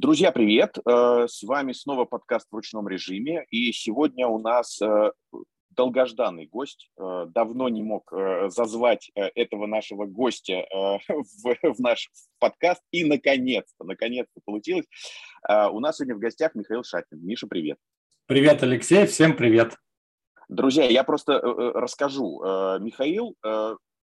Друзья, привет! Э, с вами снова подкаст в ручном режиме. И сегодня у нас э, долгожданный гость. Э, давно не мог зазвать этого нашего гостя в, в наш подкаст. И наконец-то, наконец-то получилось. У нас сегодня в гостях Михаил Шатин. Миша, привет. Привет, Алексей. Всем привет. Друзья, я просто расскажу. Михаил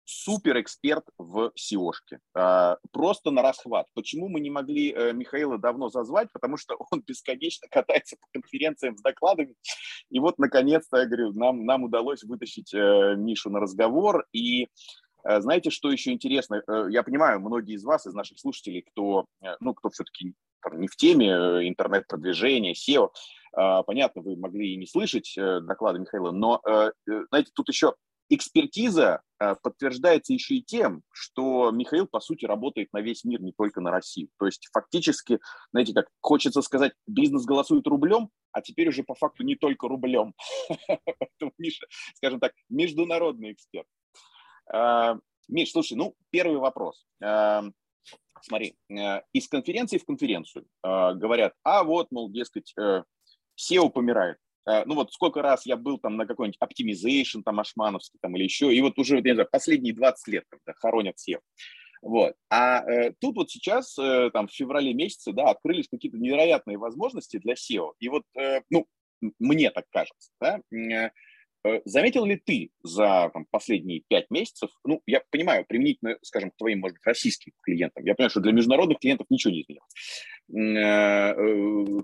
супер эксперт в SEO-шке. А, просто на расхват. Почему мы не могли э, Михаила давно зазвать? Потому что он бесконечно катается по конференциям с докладами. И вот, наконец-то, я говорю, нам, нам удалось вытащить э, Мишу на разговор. И э, знаете, что еще интересно? Я понимаю, многие из вас, из наших слушателей, кто, ну, кто все-таки не в теме интернет-продвижения, SEO, понятно, вы могли и не слышать доклады Михаила, но, знаете, тут еще экспертиза э, подтверждается еще и тем, что Михаил, по сути, работает на весь мир, не только на Россию. То есть фактически, знаете, как хочется сказать, бизнес голосует рублем, а теперь уже по факту не только рублем. Поэтому Миша, скажем так, международный эксперт. Э, Миш, слушай, ну, первый вопрос. Э, смотри, из конференции в конференцию говорят, а вот, мол, дескать, SEO помирает. Э, ну вот сколько раз я был там на какой-нибудь оптимизейшн, там ашмановский там или еще, и вот уже, не знаю, последние 20 лет когда хоронят всех. Вот. А э, тут вот сейчас, э, там, в феврале месяце, да, открылись какие-то невероятные возможности для SEO. И вот, э, ну, мне так кажется, да, э, Э, заметил ли ты за там, последние пять месяцев, ну, я понимаю, применительно, скажем, к твоим, может быть, российским клиентам, я понимаю, что для международных клиентов ничего не изменилось,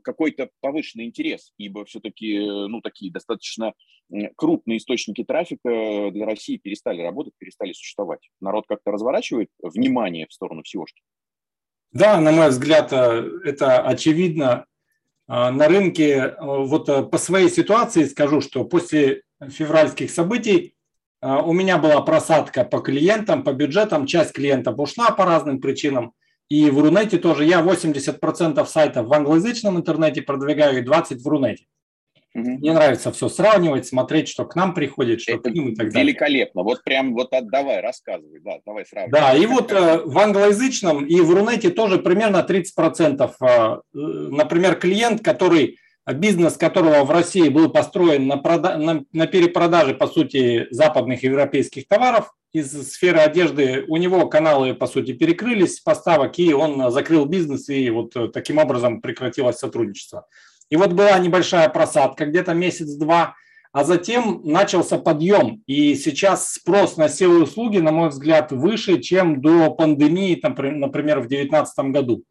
какой-то повышенный интерес, ибо все-таки, ну, такие достаточно крупные источники трафика для России перестали работать, перестали существовать. Народ как-то разворачивает внимание в сторону SEO-шки? Да, на мой взгляд, это очевидно. На рынке, вот по своей ситуации скажу, что после февральских событий а, у меня была просадка по клиентам, по бюджетам. Часть клиентов ушла по разным причинам. И в Рунете тоже я 80% сайтов в англоязычном интернете продвигаю и 20% в Рунете. Угу. Мне нравится все сравнивать, смотреть, что к нам приходит, что Это к ним и так далее. Великолепно. Вот прям вот давай, рассказывай. Да, давай сравнивай. Да, и вот э, в англоязычном и в Рунете тоже примерно 30%. Э, например, клиент, который бизнес которого в России был построен на, прода- на, на перепродаже, по сути, западных европейских товаров из сферы одежды, у него каналы, по сути, перекрылись поставок, и он закрыл бизнес, и вот таким образом прекратилось сотрудничество. И вот была небольшая просадка, где-то месяц-два, а затем начался подъем. И сейчас спрос на SEO-услуги, на мой взгляд, выше, чем до пандемии, там, например, в 2019 году.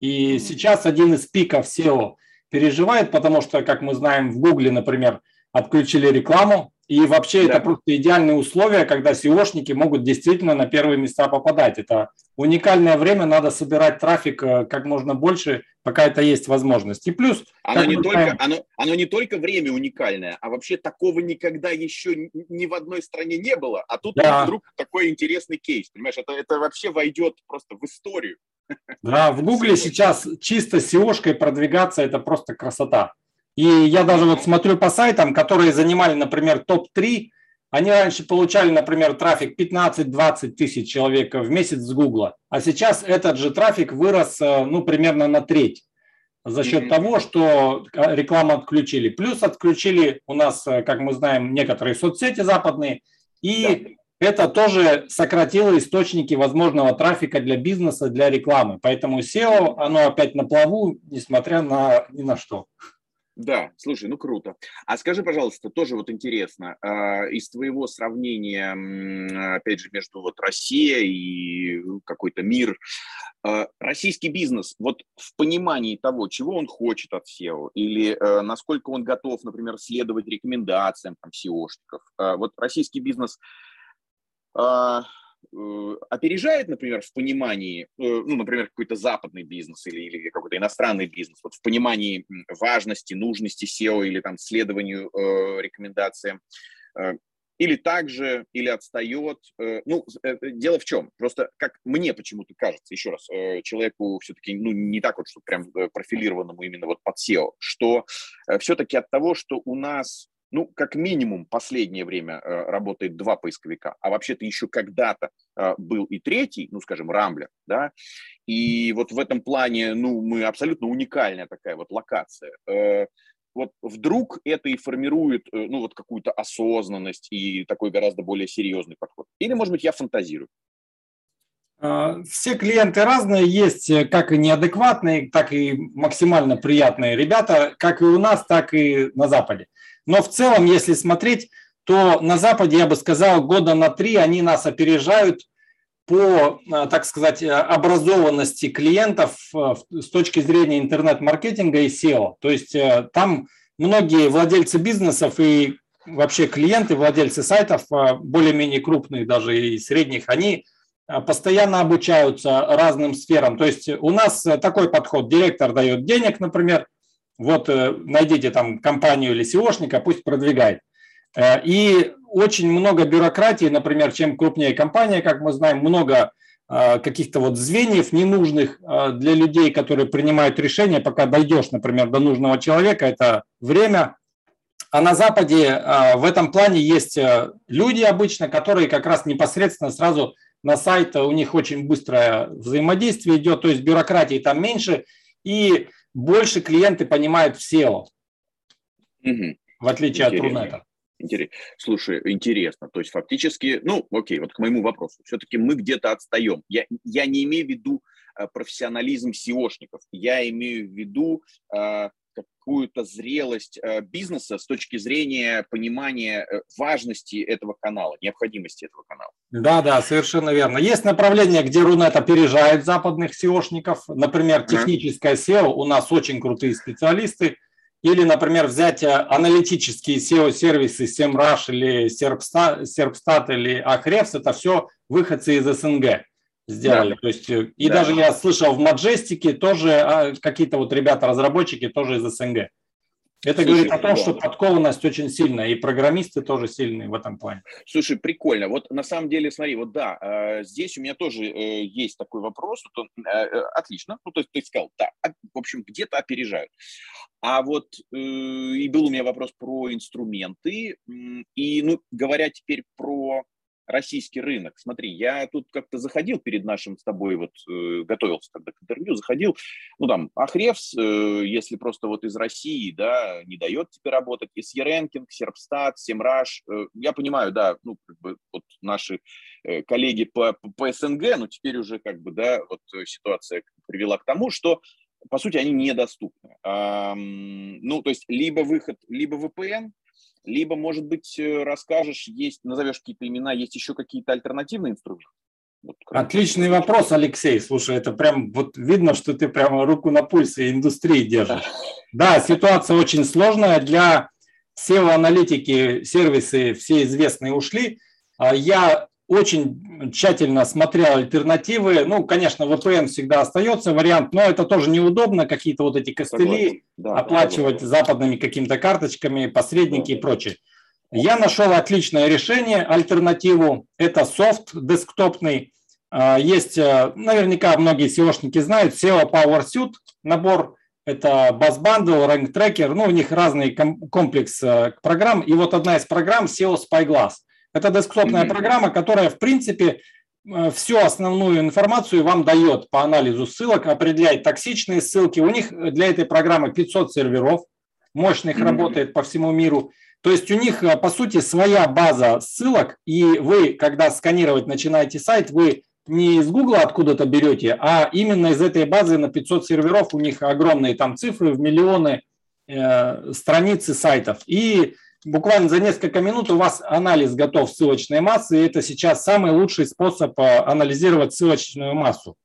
И сейчас один из пиков SEO – переживает, потому что, как мы знаем, в Гугле, например, отключили рекламу, и вообще да. это просто идеальные условия, когда SEOшники могут действительно на первые места попадать. Это уникальное время, надо собирать трафик э, как можно больше, пока это есть возможность. И плюс... Оно не, только, знаем, оно, оно не только время уникальное, а вообще такого никогда еще ни в одной стране не было, а тут да. вдруг такой интересный кейс. Понимаешь, это, это вообще войдет просто в историю. Да, в Гугле сейчас чисто SEO-шкой продвигаться – это просто красота. И я даже вот смотрю по сайтам, которые занимали, например, топ-3, они раньше получали, например, трафик 15-20 тысяч человек в месяц с Гугла, а сейчас этот же трафик вырос, э, ну, примерно на треть за счет mm-hmm. того, что э, рекламу отключили. Плюс отключили у нас, э, как мы знаем, некоторые соцсети западные, и это тоже сократило источники возможного трафика для бизнеса, для рекламы. Поэтому SEO, оно опять на плаву, несмотря на ни на что. Да, слушай, ну круто. А скажи, пожалуйста, тоже вот интересно, а, из твоего сравнения, опять же, между вот Россией и какой-то мир, а, российский бизнес, вот в понимании того, чего он хочет от SEO, или а, насколько он готов, например, следовать рекомендациям там, SEOшников, вот российский бизнес – опережает, например, в понимании, э, ну, например, какой-то западный бизнес или, или какой-то иностранный бизнес, вот в понимании важности, нужности SEO или там следованию э, рекомендациям, э, или также, или отстает. Э, ну, э, дело в чем? Просто как мне почему-то кажется, еще раз, э, человеку все-таки, ну, не так вот, что прям профилированному именно вот под SEO, что все-таки от того, что у нас ну, как минимум, последнее время э, работает два поисковика, а вообще-то еще когда-то э, был и третий, ну, скажем, Рамблер, да, и вот в этом плане, ну, мы абсолютно уникальная такая вот локация. Э, вот вдруг это и формирует, ну, вот какую-то осознанность и такой гораздо более серьезный подход. Или, может быть, я фантазирую. А, все клиенты разные, есть как и неадекватные, так и максимально приятные ребята, как и у нас, так и на Западе. Но в целом, если смотреть, то на Западе, я бы сказал, года на три они нас опережают по, а, так сказать, образованности клиентов э, с точки зрения интернет-маркетинга и SEO. То есть э, там многие владельцы бизнесов и вообще клиенты, владельцы сайтов, э, более-менее крупных даже и средних, они постоянно обучаются разным сферам. То есть у нас такой подход. Директор дает денег, например, вот найдите там компанию или SEOшника, пусть продвигает. И очень много бюрократии, например, чем крупнее компания, как мы знаем, много а, каких-то вот звеньев ненужных для людей, которые принимают решения, пока дойдешь, например, до нужного человека, это время. А на Западе в этом плане есть люди обычно, которые как раз непосредственно сразу на сайт, у них очень быстрое взаимодействие идет, то есть бюрократии там меньше, и больше клиенты понимают в SEO, угу. в отличие Интересно. от Рунета. Интерес. Слушай, интересно. То есть фактически, ну, окей, вот к моему вопросу. Все-таки мы где-то отстаем. Я, я не имею в виду э, профессионализм SEOшников. Я имею в виду э, какую-то зрелость э, бизнеса с точки зрения понимания э, важности этого канала, необходимости этого канала. Да, да, совершенно верно. Есть направление, где Рунет опережает западных SEOшников. Например, техническое SEO. У нас очень крутые специалисты – или, например, взять э, аналитические SEO-сервисы SEMrush или Serpstat, Serpstat или Ahrefs, это все выходцы из СНГ сделали. Да. То есть, э, и да. даже я слышал в Majestic тоже а, какие-то вот ребята-разработчики тоже из СНГ. Это Слушай, говорит о том, что подкованность очень сильная, и программисты тоже сильные в этом плане. Слушай, прикольно. Вот на самом деле, смотри, вот да, э, здесь у меня тоже есть такой вопрос. Отлично. Ну, то есть ты сказал, да, в общем, где-то опережают. А вот э, и был у меня вопрос про инструменты. И, ну, говоря теперь про российский рынок. Смотри, я тут как-то заходил перед нашим с тобой, вот э, готовился тогда к интервью, заходил, ну там, Ахревс, э, если просто вот из России, да, не дает тебе работать, и Ranking, Серпстат, Семраж, э, я понимаю, да, ну, как бы вот наши э, коллеги по, по, по СНГ, но теперь уже как бы, да, вот ситуация привела к тому, что по сути, они недоступны. Ну, то есть, либо выход, либо VPN, либо, может быть, э, расскажешь, есть, назовешь какие-то имена, есть еще какие-то альтернативные инструменты? Вот, Отличный вопрос, Алексей. Слушай, это прям вот видно, что ты прямо руку на пульсе индустрии держишь. Да, ситуация очень сложная. Для SEO-аналитики сервисы все известные ушли. А я очень тщательно смотрел альтернативы. Ну, конечно, VPN всегда остается вариант, но это тоже неудобно, какие-то вот эти костыли да, оплачивать да, западными какими-то карточками, посредники да. и прочее. Я нашел отличное решение, альтернативу. Это софт десктопный. А, есть, э, наверняка многие SEOшники знают, SEO Power Suite набор. Это Buzz Bundle, Rank Tracker. Ну, у них разный комплекс э, программ. И вот одна из программ SEO Spyglass – это десктопная mm-hmm. программа, которая, в принципе, э, всю основную информацию вам дает по анализу ссылок, определяет токсичные ссылки. У них для этой программы 500 серверов, мощных mm-hmm. работает по всему миру. То есть у них, э, по сути, своя база ссылок, и вы, когда сканировать начинаете сайт, вы не из Гугла откуда-то берете, а именно из этой базы на 500 серверов, у них огромные там цифры в миллионы э, страницы сайтов. И буквально за несколько минут у вас анализ готов ссылочной массы, и это сейчас самый лучший способ э, анализировать ссылочную массу.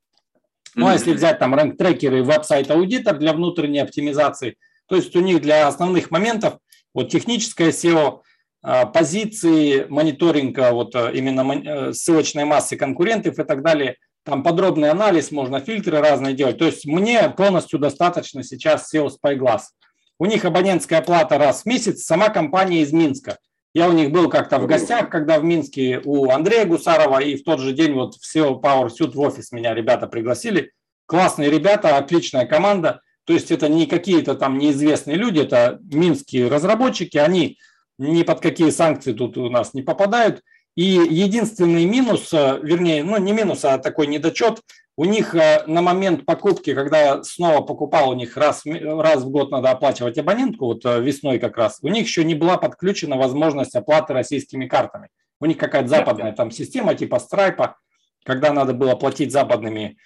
Ну, а если взять там Rank Tracker и WebSite Auditor для внутренней оптимизации, то есть у них для основных моментов вот техническое SEO, э, позиции, мониторинга вот э, именно ссылочной массы конкурентов и так далее, там подробный анализ, можно фильтры разные делать. То есть мне полностью достаточно сейчас SEO SpyGlass. У них абонентская плата раз в месяц, сама компания из Минска. Я у них был как-то в гостях, когда в Минске у Андрея Гусарова, и в тот же день вот в SEO Power Suit в офис меня ребята пригласили. Классные ребята, отличная команда. То есть это не какие-то там неизвестные люди, это минские разработчики. Они ни под какие санкции тут у нас не попадают. И единственный минус, э, вернее, ну не минус, а такой недочет, у них э, на момент покупки, когда я снова покупал, у них раз, раз в год надо оплачивать абонентку, вот э, весной как раз, у них еще не была подключена возможность оплаты российскими картами. У них какая-то западная там система типа страйпа, когда надо было платить западными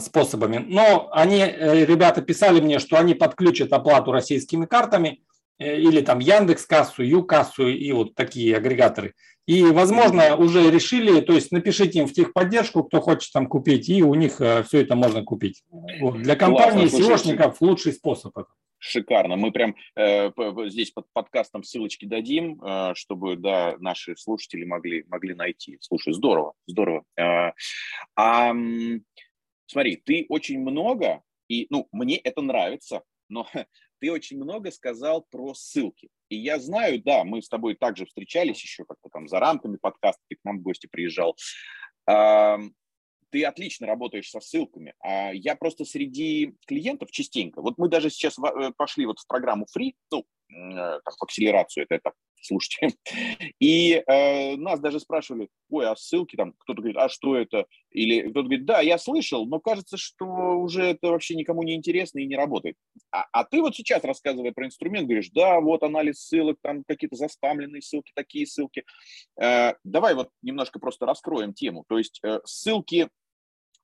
способами. Но они, ребята писали мне, что они подключат оплату российскими картами или там Яндекс кассу, Ю кассу и вот такие агрегаторы. И, возможно, уже решили, то есть напишите им в техподдержку, кто хочет там купить, и у них э, все это можно купить. Вот. Для компании SEOшников лучший способ. Это. Шикарно. Мы прям э, здесь под подкастом ссылочки дадим, э, чтобы да, наши слушатели могли, могли найти. Слушай, здорово, здорово. Э, а, смотри, ты очень много, и ну, мне это нравится, но ты очень много сказал про ссылки. И я знаю, да, мы с тобой также встречались еще как-то там за рамками подкаста, ты к нам в гости приезжал. Ты отлично работаешь со ссылками. А я просто среди клиентов частенько, вот мы даже сейчас э, пошли вот в программу Free, ну, Э, там, в акселерацию, это, это слушайте. И э, нас даже спрашивали, ой, а ссылки там, кто-то говорит, а что это? Или кто-то говорит, да, я слышал, но кажется, что уже это вообще никому не интересно и не работает. А, а ты вот сейчас, рассказывая про инструмент, говоришь, да, вот анализ ссылок, там какие-то заспамленные ссылки, такие ссылки. Э, давай вот немножко просто раскроем тему. То есть э, ссылки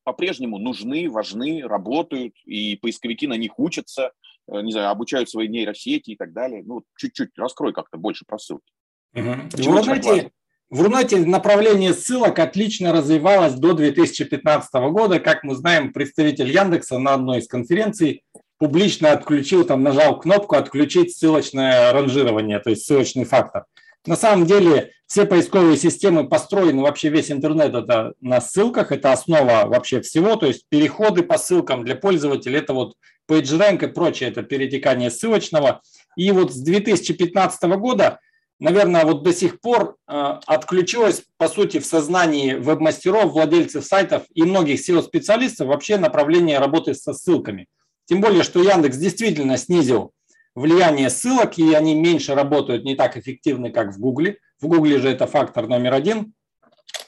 по-прежнему нужны, важны, работают, и поисковики на них учатся. Э, не знаю, обучают свои нейросети и так далее. Ну, чуть-чуть раскрой как-то больше про ссылки. Угу. В, Рунете, в Рунете направление ссылок отлично развивалось до 2015 года. Как мы знаем, представитель Яндекса на одной из конференций публично отключил, там нажал кнопку «Отключить ссылочное ранжирование», то есть ссылочный фактор. На самом деле все поисковые системы построены, вообще весь интернет это на ссылках, это основа вообще всего, то есть переходы по ссылкам для пользователей, это вот PageRank и прочее, это перетекание ссылочного. И вот с 2015 года, наверное, вот до сих пор э, отключилось, по сути, в сознании веб-мастеров, владельцев сайтов и многих SEO-специалистов вообще направление работы со ссылками. Тем более, что Яндекс действительно снизил влияние ссылок, и они меньше работают, не так эффективны, как в Гугле. В Гугле же это фактор номер один,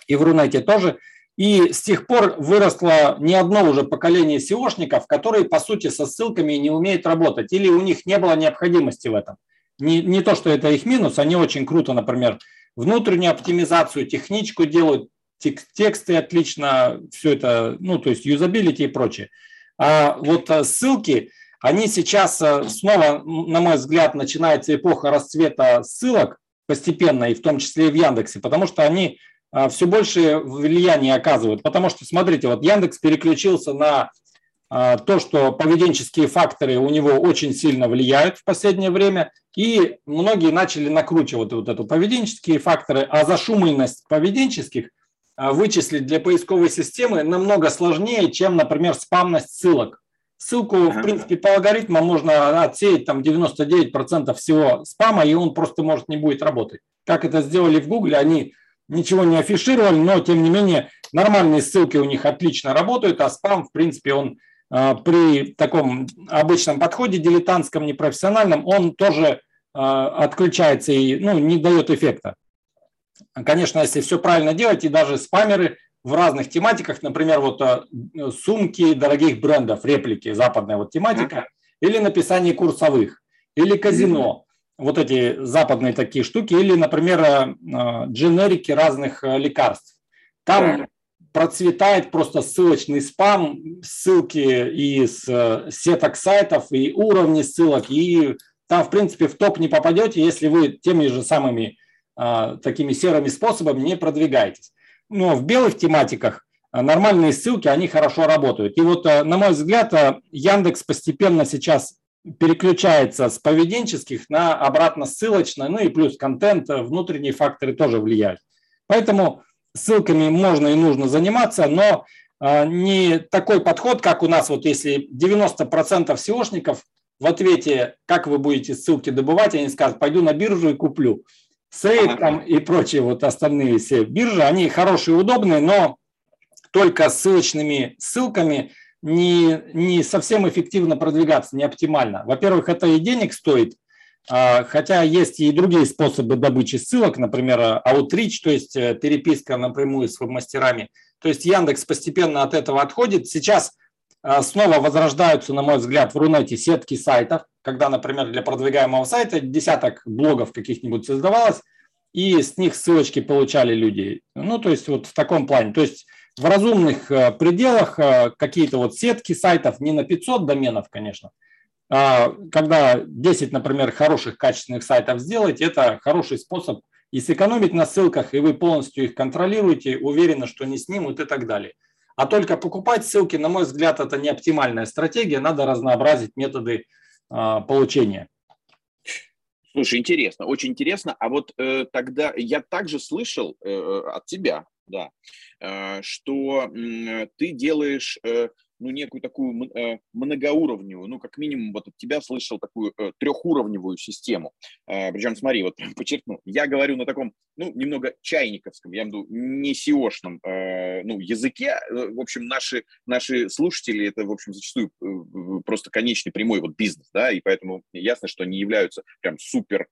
и в Рунете тоже. И с тех пор выросло не одно уже поколение SEOшников, которые, по сути, со ссылками не умеют работать, или у них не было необходимости в этом. Не, не то, что это их минус, они очень круто, например, внутреннюю оптимизацию, техничку делают, тексты отлично, все это, ну, то есть юзабилити и прочее. А вот э, ссылки – они сейчас э, снова, на мой взгляд, начинается эпоха расцвета ссылок постепенно, и в том числе и в Яндексе, потому что они все больше влияние оказывают. Потому что, смотрите, вот Яндекс переключился на э, то, что поведенческие факторы у него очень сильно влияют в последнее время, и многие начали накручивать вот эту поведенческие факторы, а зашумленность поведенческих вычислить для поисковой системы намного сложнее, чем, например, спамность ссылок. Ссылку, в принципе, по алгоритмам можно отсеять там 99% всего спама, и он просто может не будет работать. Как это сделали в Гугле, они ничего не афишировали, но тем не менее нормальные ссылки у них отлично работают, а спам, в принципе, он э, при таком обычном подходе, дилетантском, непрофессиональном, он тоже э, отключается и ну, не дает эффекта. Конечно, если все правильно делать, и даже спамеры в разных тематиках, например, вот э, сумки дорогих брендов, реплики, западная вот тематика, или написание курсовых, или казино, вот эти западные такие штуки, или, например, э, э, дженерики разных лекарств. Там процветает просто ссылочный спам, ссылки из сеток сайтов и уровни ссылок, и там, в принципе, в топ не попадете, если вы теми же самыми такими серыми способами не продвигаетесь ну, в белых тематиках нормальные ссылки, они хорошо работают. И вот, на мой взгляд, Яндекс постепенно сейчас переключается с поведенческих на обратно ссылочное, ну и плюс контент, внутренние факторы тоже влияют. Поэтому ссылками можно и нужно заниматься, но не такой подход, как у нас, вот если 90% SEOшников в ответе, как вы будете ссылки добывать, они скажут, пойду на биржу и куплю. Сейт там и прочие вот остальные все биржи, они хорошие, удобные, но только ссылочными ссылками не, не совсем эффективно продвигаться, не оптимально. Во-первых, это и денег стоит, А, хотя есть и другие способы добычи ссылок, например, outreach, то есть э, переписка напрямую с веб-мастерами. То есть Яндекс постепенно от этого отходит. Сейчас а, снова возрождаются, на мой взгляд, в Рунете сетки сайтов, когда, например, для продвигаемого сайта десяток блогов каких-нибудь создавалось, и с них ссылочки получали люди. Ну, то есть вот в таком плане. То есть в разумных э, пределах э, какие-то вот сетки сайтов, не на 500 доменов, конечно, а когда 10, например, хороших качественных сайтов сделать, это хороший способ и сэкономить на ссылках, и вы полностью их контролируете, уверены, что не снимут и так далее. А только покупать ссылки, на мой взгляд, это не оптимальная стратегия, надо разнообразить методы а, получения. Слушай, интересно, очень интересно. А вот э, тогда я также слышал э, от тебя, да, э, что ты делаешь э, ну, некую такую э, многоуровневую, ну, как минимум, вот от тебя слышал такую э, трехуровневую систему. Э, причем, смотри, вот прям подчеркну, я говорю на таком, ну, немного чайниковском, я имею в виду не сеошном, ну, языке. В общем, наши, наши слушатели, это, в общем, зачастую просто конечный прямой вот бизнес, да, и поэтому ясно, что они являются прям супер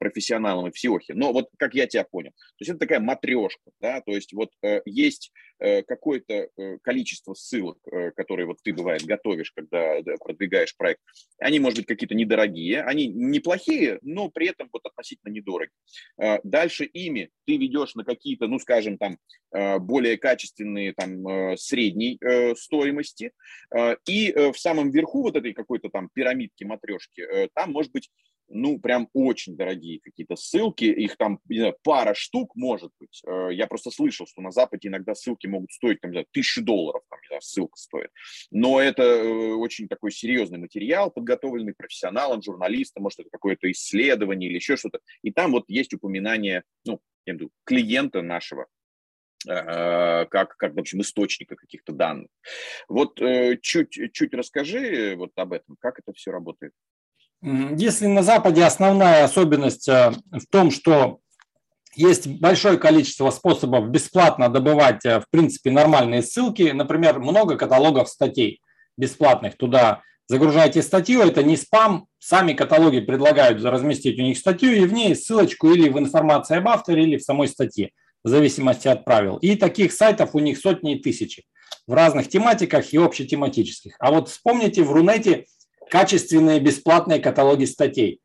профессионалами в SEO. Но вот как я тебя понял, то есть это такая матрешка, да, то есть вот есть какое-то количество ссылок, которые вот ты, бывает, готовишь, когда продвигаешь проект, они, может быть, какие-то недорогие, они неплохие, но при этом вот относительно недорогие. А, дальше ими ты ведешь на какие-то, ну, скажем, там, а, более качественные, там, э, средней э, стоимости, а, и э, в самом верху вот этой какой-то там пирамидки, матрешки, там, может быть, ну, прям очень дорогие какие-то ссылки, их там, не знаю, пара штук может быть. Э, я просто слышал, что на Западе иногда ссылки могут стоить, там, не знаю, тысячу долларов, там, не знаю, ссылка стоит. Но это э, очень такой серьезный материал, подготовленный профессионалом, журналистом, может, это какое-то исследование или еще что-то. И там вот есть упоминание, ну, я имею в виду, клиента нашего, э, как, как, в общем, источника каких-то данных. Вот чуть, чуть расскажи вот об этом, как это все работает. Если на Западе основная особенность э, в том, что есть большое количество способов бесплатно добывать, э, в принципе, нормальные ссылки. Например, много каталогов статей бесплатных. Туда загружаете статью, это не спам. Сами каталоги предлагают разместить у них статью и в ней ссылочку или в информации об авторе, или в самой статье, в зависимости от правил. И таких сайтов у них сотни и тысячи в разных тематиках и общетематических. А вот вспомните, в Рунете качественные бесплатные каталоги статей.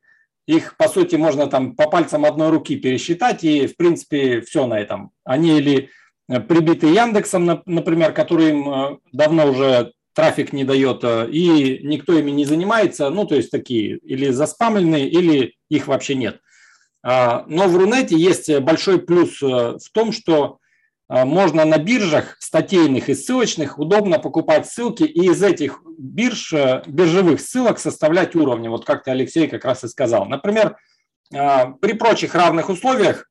Их, по сути, можно там по пальцам одной руки пересчитать, и, в принципе, все на этом. Они или э, прибиты Яндексом, например, который им э, давно уже трафик не дает, э, и никто ими не занимается, ну, то есть такие или заспамленные, или их вообще нет. А, но в Рунете есть большой плюс в том, что можно на биржах статейных и ссылочных удобно покупать ссылки и из этих бирж, э, биржевых ссылок составлять уровни, вот как ты, Алексей, как раз и сказал. Например, а, при прочих равных условиях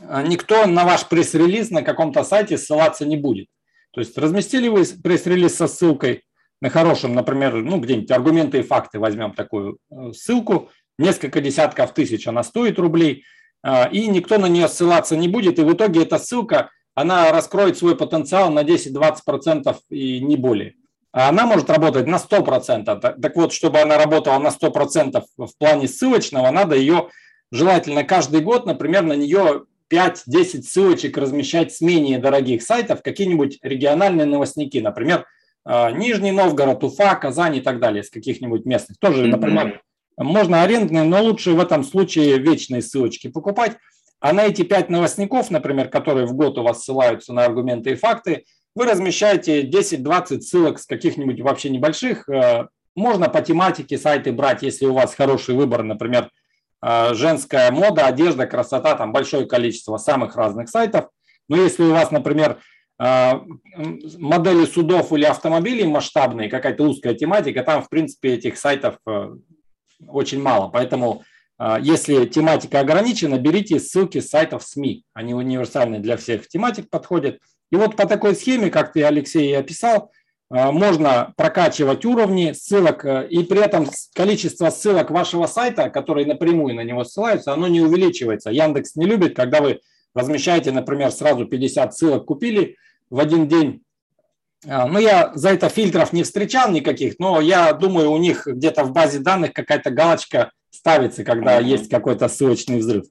а, никто на ваш пресс-релиз на каком-то сайте ссылаться не будет. То есть разместили вы пресс-релиз со ссылкой на хорошем, например, ну где-нибудь аргументы и факты возьмем такую э, ссылку, несколько десятков тысяч она стоит рублей, и никто на нее ссылаться не будет, и в итоге эта ссылка она раскроет свой потенциал на 10-20% и не более. А она может работать на 100%. Так вот, чтобы она работала на 100% в плане ссылочного, надо ее желательно каждый год, например, на нее 5-10 ссылочек размещать с менее дорогих сайтов, какие-нибудь региональные новостники, например, а, Нижний Новгород, Уфа, Казань и так далее, с каких-нибудь местных. Тоже, например, можно арендные, но лучше в этом случае вечные ссылочки покупать. А на эти пять новостников, например, которые в год у вас ссылаются на аргументы и факты, вы размещаете 10-20 ссылок с каких-нибудь вообще небольших. Э, можно по тематике сайты брать, если у вас хороший выбор, например, э, женская мода, одежда, красота, там большое количество самых разных сайтов. Но если у вас, например, э, модели судов или автомобилей масштабные, какая-то узкая тематика, там, в принципе, этих сайтов очень мало. Поэтому если тематика ограничена, берите ссылки с сайтов СМИ. Они универсальны для всех тематик подходят. И вот по такой схеме, как ты, Алексей, описал, а, можно прокачивать уровни ссылок, э, и при этом количество ссылок вашего сайта, которые напрямую на него ссылаются, оно не увеличивается. Яндекс не любит, когда вы размещаете, например, сразу 50 ссылок купили в один день, А, ну, я за это фильтров не встречал никаких, но я думаю, у них где-то в базе данных какая-то галочка ставится, когда есть какой-то ссылочный взрыв,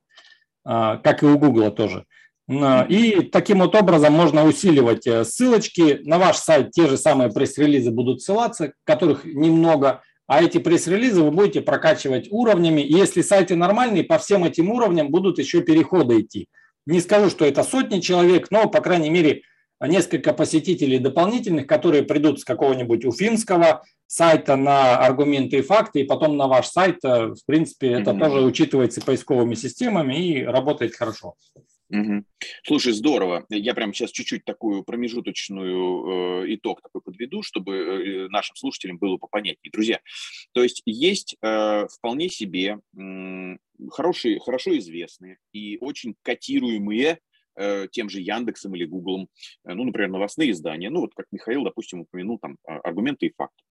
а, как и у Гугла тоже. И таким вот образом можно усиливать э, ссылочки. На ваш сайт те же самые пресс-релизы будут ссылаться, которых немного, а эти пресс-релизы вы будете прокачивать уровнями. И если сайты нормальные, по всем этим уровням будут еще переходы идти. Не скажу, что это сотни человек, но, по крайней мере, несколько посетителей дополнительных, которые придут с какого-нибудь уфимского сайта на аргументы и факты, и потом на ваш сайт, э, в принципе, это mm-hmm. тоже учитывается поисковыми системами и работает хорошо. Угу. Слушай, здорово. Я прямо сейчас чуть-чуть такую промежуточную э, итог такой подведу, чтобы э, нашим слушателям было попонятнее. Друзья, то есть есть э, вполне себе э, хорошие, хорошо известные и очень котируемые тем же Яндексом или Гуглом, э, ну, например, новостные издания, ну, вот как Михаил, допустим, упомянул там а, аргументы и факты.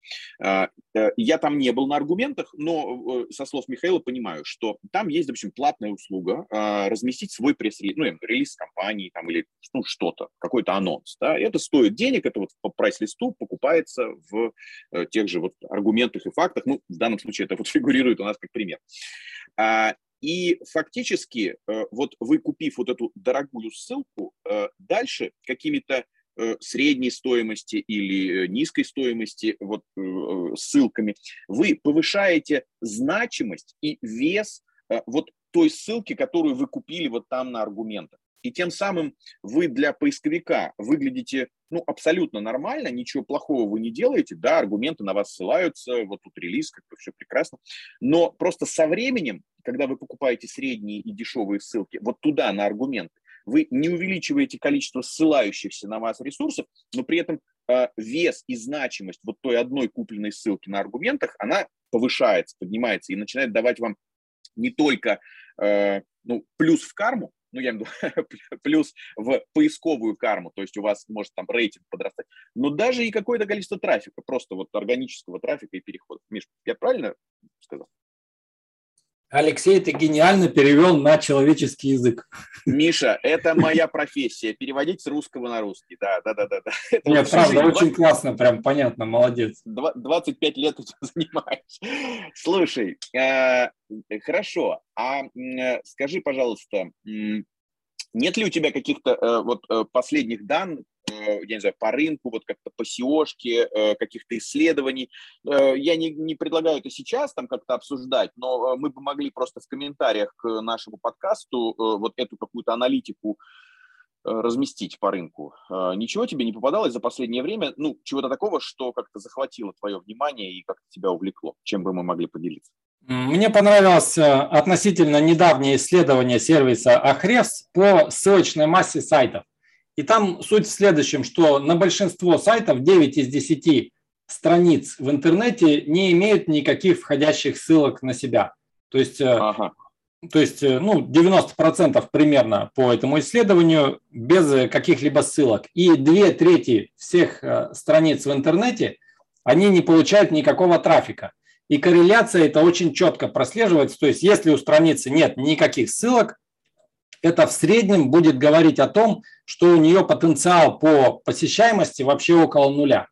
А, э, я там не был на аргументах, но со слов Михаила понимаю, что там есть, допустим, платная услуга а, разместить свой пресс-релиз, ну, релиз компании там или ну, что-то, какой-то анонс, да, это стоит денег, это вот по прайс-листу покупается в тех же вот аргументах и фактах, ну, в данном случае это вот фигурирует у нас как пример. И фактически, э, вот вы купив вот эту дорогую ссылку, э, дальше какими-то э, средней стоимости или низкой стоимости вот, ссылками, вы повышаете значимость и вес вот той ссылки, которую вы купили вот там на аргументах. И тем самым вы для поисковика выглядите ну, абсолютно нормально, ничего плохого вы не делаете, да, аргументы на вас ссылаются, вот тут релиз, как бы все прекрасно, но просто со временем, когда вы покупаете средние и дешевые ссылки, вот туда, на аргументы, вы не увеличиваете количество ссылающихся на вас ресурсов, но при этом э, вес и значимость вот той одной купленной ссылки на аргументах, она повышается, поднимается и начинает давать вам не только э, ну, плюс в карму, ну, я имею в виду плюс в поисковую карму, то есть у вас может там рейтинг подрастать, но даже и какое-то количество трафика, просто вот органического трафика и переходов. Миш, я правильно сказал? Алексей, ты гениально перевел на человеческий язык. Миша, это моя профессия, переводить с русского на русский. Да, да, да, да. да. Это Нет, правда, жизнь. очень классно, прям понятно, молодец. 25 лет этим занимаюсь. Слушай, э, хорошо, а э, скажи, пожалуйста, нет ли у тебя каких-то э, вот э, последних данных, я не знаю, по рынку, вот как-то по SEO-шке, э, каких-то исследований. Э, я не, не предлагаю это сейчас там как-то обсуждать, но мы бы могли просто в комментариях к нашему подкасту вот эту какую-то аналитику разместить по рынку. Ничего тебе не попадалось за последнее время? Ну, чего-то такого, что как-то захватило твое внимание и как-то тебя увлекло? Чем бы мы могли поделиться? Мне понравилось относительно недавнее исследование сервиса Ahrefs по ссылочной массе сайтов. И там суть в следующем, что на большинство сайтов 9 из 10 страниц в интернете не имеют никаких входящих ссылок на себя. То есть, э, ага. то есть э, ну, 90% примерно по этому исследованию без каких-либо ссылок. И две трети всех э, страниц в интернете, они не получают никакого трафика. И корреляция это очень четко прослеживается. То есть если у страницы нет никаких ссылок, это в среднем будет говорить о том, что у нее потенциал по посещаемости вообще около нуля.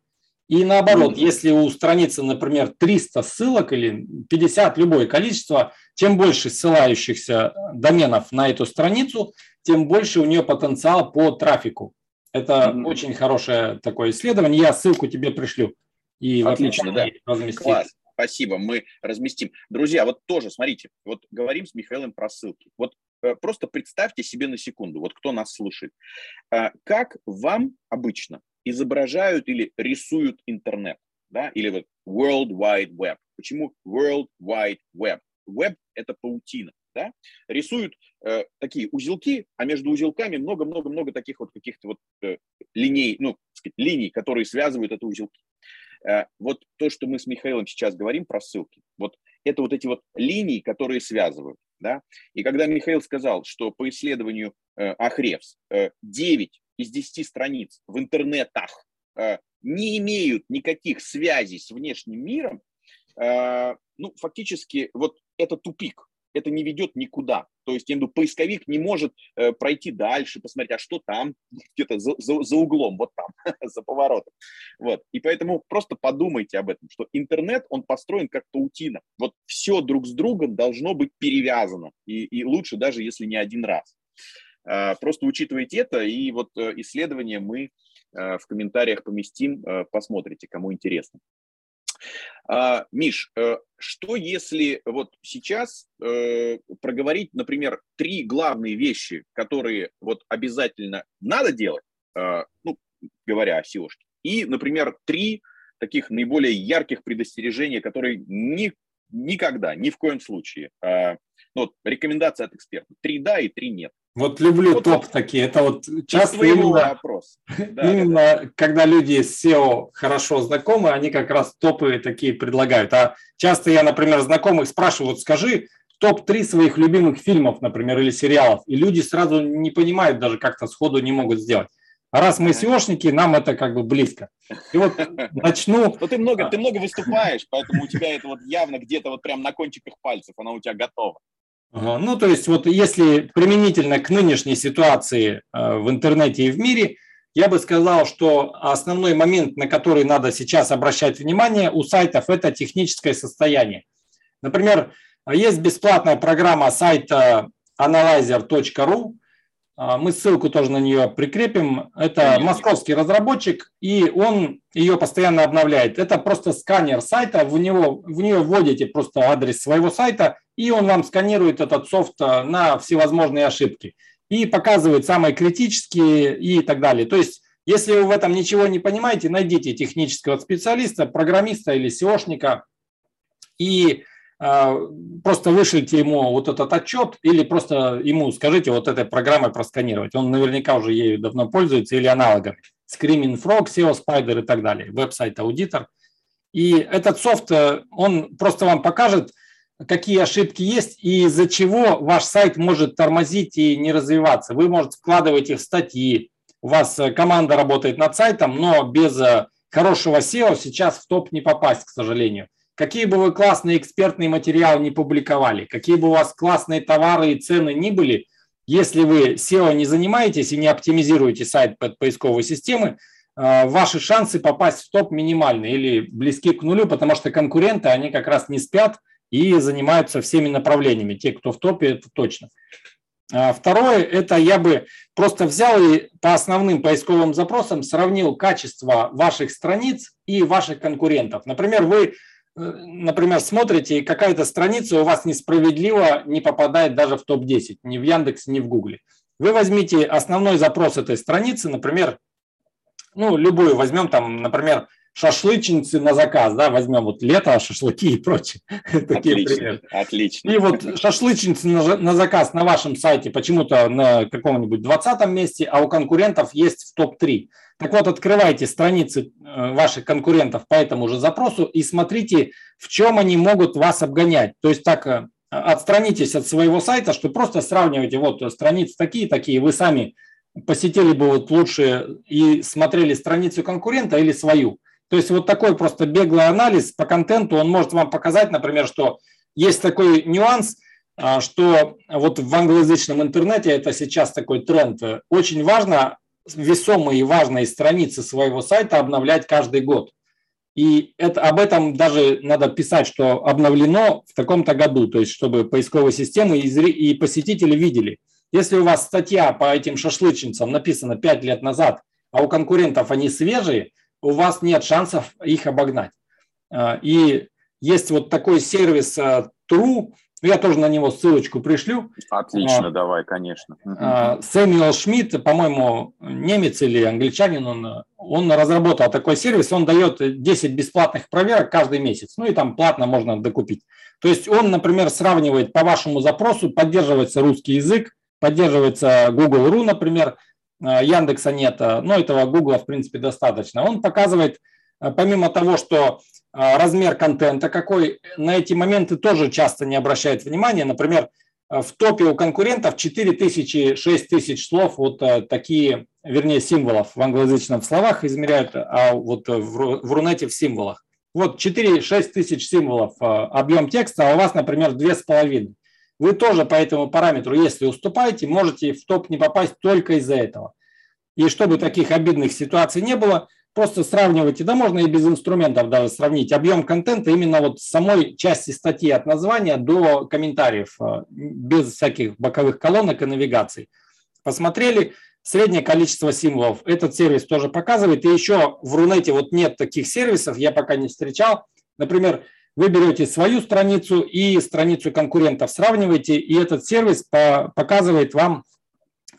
И наоборот, если у страницы, например, 300 ссылок или 50, любое количество, чем больше ссылающихся доменов на эту страницу, тем больше у нее потенциал по трафику. Это mm-hmm. очень хорошее такое исследование. Я ссылку тебе пришлю. И Отлично, да. Класс. Спасибо, мы разместим. Друзья, вот тоже, смотрите, вот говорим с Михаилом про ссылки. Вот просто представьте себе на секунду, вот кто нас слушает, э, как вам обычно изображают или рисуют интернет, да, или вот World Wide Web. Почему World Wide Web? Web – это паутина, да? Рисуют э, такие узелки, а между узелками много-много-много таких вот каких-то вот э, линий, ну, сказать, линий, которые связывают это узелки. Э, вот то, что мы с Михаилом сейчас говорим про ссылки, вот это вот эти вот линии, которые связывают. Да? И когда Михаил сказал, что по исследованию э, Ахревс э, 9 из 10 страниц в интернетах э, не имеют никаких связей с внешним миром, э, ну, фактически, вот это тупик. Это не ведет никуда. То есть, я имею поисковик не может э, пройти дальше, посмотреть, а что там, где-то за, за, за углом, вот там, за поворотом. Вот. И поэтому просто подумайте об этом, что интернет, он построен как паутина. Вот все друг с другом должно быть перевязано. И, и лучше даже, если не один раз. Э, просто учитывайте это, и вот э, исследование мы э, в комментариях поместим, э, посмотрите, кому интересно. А, Миш, э, что если вот сейчас э, проговорить, например, три главные вещи, которые вот обязательно надо делать, э, ну, говоря о seo и, например, три таких наиболее ярких предостережения, которые ни, никогда, ни в коем случае, ну, вот, рекомендация от эксперта, три да и три нет. Вот люблю вот, топ такие. Это вот часто именно, вопрос. Да, именно да. когда люди с SEO хорошо знакомы, они как раз топы такие предлагают. А часто я, например, знакомых спрашиваю, вот скажи топ-3 своих любимых фильмов, например, или сериалов. И люди сразу не понимают даже как-то сходу не могут сделать. А раз мы SEOшники, нам это как бы близко. И вот начну... Но ты много, ты много выступаешь, поэтому у тебя это вот явно где-то вот прям на кончиках пальцев, оно у тебя готово. Ну, то есть вот если применительно к нынешней ситуации э, в интернете и в мире, я бы сказал, что основной момент, на который надо сейчас обращать внимание у сайтов, это техническое состояние. Например, есть бесплатная программа сайта analyzer.ru, а, мы ссылку тоже на нее прикрепим. Это московский разработчик, и он ее постоянно обновляет. Это просто сканер сайта, в, него, в нее вводите просто адрес своего сайта, и он вам сканирует этот софт а, на всевозможные ошибки. И показывает самые критические и так далее. То есть, если вы в этом ничего не понимаете, найдите технического специалиста, программиста или SEOшника, и а, просто вышлите ему вот этот отчет или просто ему скажите вот этой программой просканировать. Он наверняка уже ею давно пользуется или аналогами. Screaming Frog, SEO Spider и так далее, веб-сайт аудитор. И этот софт, э, он просто вам покажет, какие ошибки есть и из-за чего ваш сайт может тормозить и не развиваться. Вы, можете вкладывать их в статьи, у вас э, команда работает над сайтом, но без э, хорошего SEO сейчас в топ не попасть, к сожалению какие бы вы классные экспертные материалы не публиковали, какие бы у вас классные товары и цены ни были, если вы SEO не занимаетесь и не оптимизируете сайт под поисковые системы, э, ваши шансы попасть в топ минимальны или близки к нулю, потому что конкуренты, они как раз не спят и занимаются всеми направлениями. Те, кто в топе, это точно. А второе, это я бы просто взял и по основным поисковым запросам сравнил качество ваших страниц и ваших конкурентов. Например, вы например, смотрите, и какая-то страница у вас несправедливо не попадает даже в топ-10, ни в Яндексе, ни в Гугле. Вы возьмите основной запрос этой страницы, например, ну, любую возьмем там, например, шашлычницы на заказ, да, возьмем вот лето, шашлыки и прочее. Отлично, отлично. И вот шашлычницы на, на заказ на вашем сайте почему-то на каком-нибудь 20 месте, а у конкурентов есть в топ-3. Так вот, открывайте страницы э, ваших конкурентов по этому же запросу и смотрите, в чем они могут вас обгонять. То есть так э, отстранитесь от своего сайта, что просто сравнивайте, вот страницы такие-такие, вы сами посетили бы вот лучше и смотрели страницу конкурента или свою. То есть вот такой просто беглый анализ по контенту, он может вам показать, например, что есть такой нюанс, а, что вот в англоязычном интернете, это сейчас такой тренд, очень важно весомые и важные страницы своего сайта обновлять каждый год. И это, об этом даже надо писать, что обновлено в таком-то году, то есть чтобы поисковые системы и, и посетители видели. Если у вас статья по этим шашлычницам написана 5 лет назад, а у конкурентов они свежие, у вас нет шансов их обогнать. А, и есть вот такой сервис а, True, я тоже на него ссылочку пришлю. Отлично, а, давай, конечно. А, Сэмюэл Шмидт, по-моему, немец или англичанин, он, он разработал такой сервис, он дает 10 бесплатных проверок каждый месяц, ну и там платно можно докупить. То есть он, например, сравнивает по вашему запросу, поддерживается русский язык, поддерживается Google.ru, например, Яндекса нет, но этого Google, в принципе, достаточно. Он показывает, помимо того, что а, размер контента какой, на эти моменты тоже часто не обращают внимания. Например, в топе у конкурентов 4000, 6000 слов, вот такие, вернее, символов в англоязычном словах измеряют, а вот в Рунете в символах. Вот 4-6 тысяч символов объем текста, а у вас, например, 2,5. Вы тоже по этому параметру, если уступаете, можете в топ не попасть только из-за этого. И чтобы таких обидных ситуаций не было, просто сравнивайте, да можно и без инструментов даже сравнить объем контента именно вот самой части статьи от названия до комментариев, э, без всяких боковых колонок и навигаций. Посмотрели среднее количество символов. Этот сервис тоже показывает. И еще в Рунете вот нет таких сервисов, я пока не встречал. Например, вы берете свою страницу и страницу конкурентов сравниваете, и этот сервис показывает вам,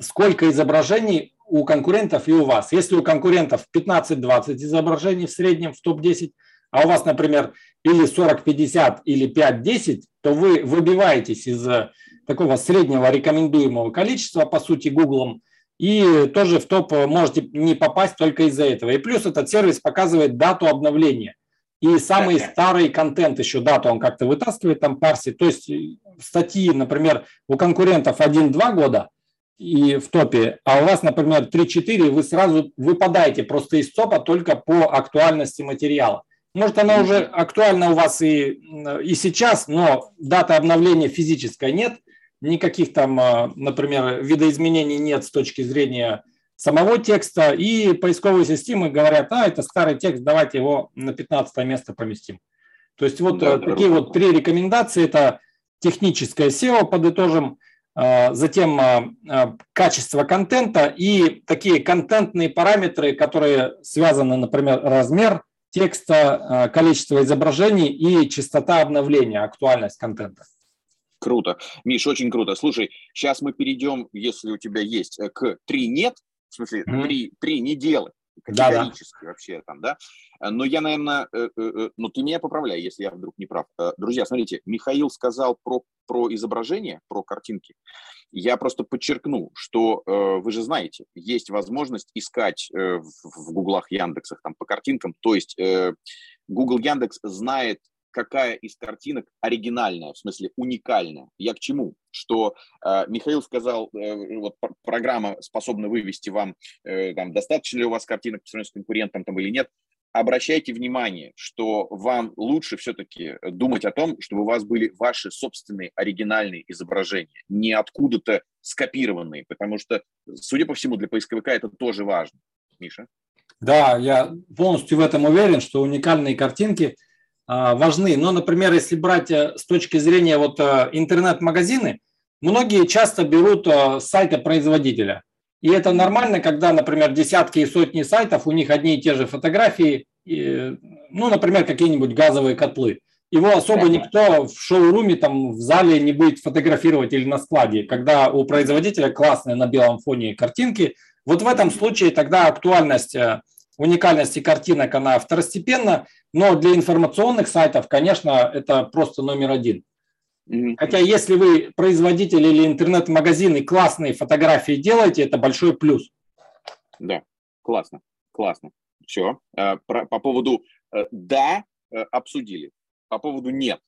сколько изображений у конкурентов и у вас. Если у конкурентов 15-20 изображений в среднем в топ-10, а у вас, например, или 40-50, или 5-10, то вы выбиваетесь из э, такого среднего рекомендуемого количества, по сути, Гуглом, и тоже в топ можете не попасть только из-за этого. И плюс этот сервис показывает дату обновления. И самый старый контент еще дату он как-то вытаскивает, там парсит. То есть э, статьи, например, у конкурентов 1-2 года, и в топе, а у вас, например, 3-4, вы сразу выпадаете просто из топа только по актуальности материала. Может, она уже актуальна у вас и, и сейчас, но дата обновления физической нет, никаких там, а, например, видоизменений нет с точки зрения самого текста, и поисковые системы говорят, а, это старый текст, давайте его на 15 место поместим. То есть вот да, такие вот три рекомендации, это техническое SEO, подытожим, а, затем а, качество контента и такие контентные параметры, которые связаны, например, размер текста, количество изображений и частота обновления, актуальность контента. Круто. Миш, очень круто. Слушай, сейчас мы перейдем, если у тебя есть, э, к три нет, в смысле, mm-hmm. три, три не делать категорически да, да. вообще там, да. Но я, наверное, э, э, э, ну ты меня поправляй, если я вдруг не прав. Друзья, смотрите, Михаил сказал про, про изображение, про картинки. Я просто подчеркну, что вы же знаете, есть возможность искать в, в Гуглах, Яндексах там по картинкам, то есть Google Яндекс знает какая из картинок оригинальная, в смысле уникальная. Я к чему? Что э, Михаил сказал, э, вот программа способна вывести вам, э, там, достаточно ли у вас картинок по сравнению с конкурентом там, или нет. Обращайте внимание, что вам лучше все-таки думать о том, чтобы у вас были ваши собственные оригинальные изображения, не откуда-то скопированные, потому что, судя по всему, для поисковика это тоже важно. Миша? Да, я полностью в этом уверен, что уникальные картинки – важны. Но, например, если брать э, с точки зрения вот э, интернет-магазины, многие часто берут э, с сайта производителя. И это нормально, когда, например, десятки и сотни сайтов, у них одни и те же фотографии, ну, например, какие-нибудь газовые котлы. Его особо никто в шоуруме, там, в зале не будет фотографировать или на складе, когда у производителя классные на белом фоне картинки. Вот в этом случае тогда актуальность уникальности картинок, она второстепенна, но для информационных сайтов, конечно, это просто номер один. Хотя если вы производитель или интернет-магазин и классные фотографии делаете, это большой плюс. Да, классно, классно. Все. Э, по поводу э, «да» э, обсудили, по поводу «нет».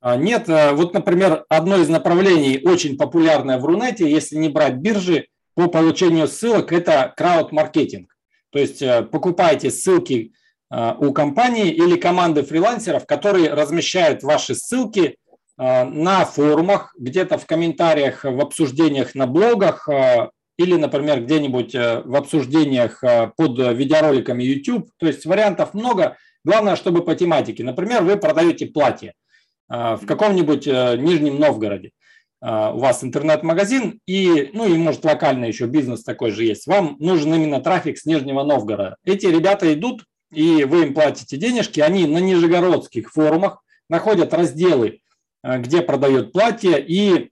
А, нет, вот, например, одно из направлений, очень популярное в Рунете, если не брать биржи, по получению ссылок, это крауд-маркетинг. То есть э, покупайте ссылки э, у компании или команды фрилансеров, которые размещают ваши ссылки э, на форумах, где-то в комментариях, в обсуждениях на блогах или, например, где-нибудь в обсуждениях под видеороликами YouTube. То есть вариантов много. Главное, чтобы по тематике. Например, вы продаете платье в каком-нибудь Нижнем Новгороде. А, у вас интернет-магазин и, ну и может локальный еще бизнес такой же есть, вам нужен именно трафик с Нижнего Новгорода. Эти ребята идут, и вы им платите денежки, они на нижегородских форумах находят разделы, а, где продают платья, и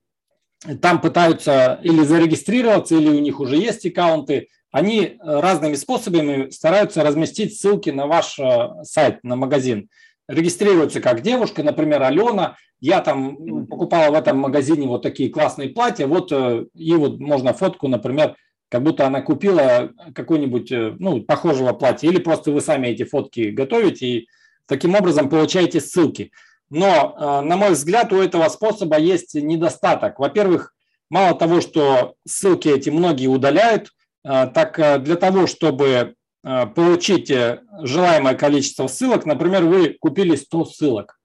там пытаются или зарегистрироваться, или у них уже есть аккаунты, они разными способами стараются разместить ссылки на ваш сайт, на магазин. Регистрируются как девушка, например, Алена, я там покупала в этом магазине вот такие классные платья, вот э, и вот можно фотку, например, как будто она купила какое-нибудь, э, ну, похожего платья, или просто вы сами эти фотки готовите и таким образом получаете ссылки. Но, э, на мой взгляд, у этого способа есть недостаток. Во-первых, мало того, что ссылки эти многие удаляют, так для того, чтобы получить желаемое количество ссылок, например, вы купили 100 ссылок,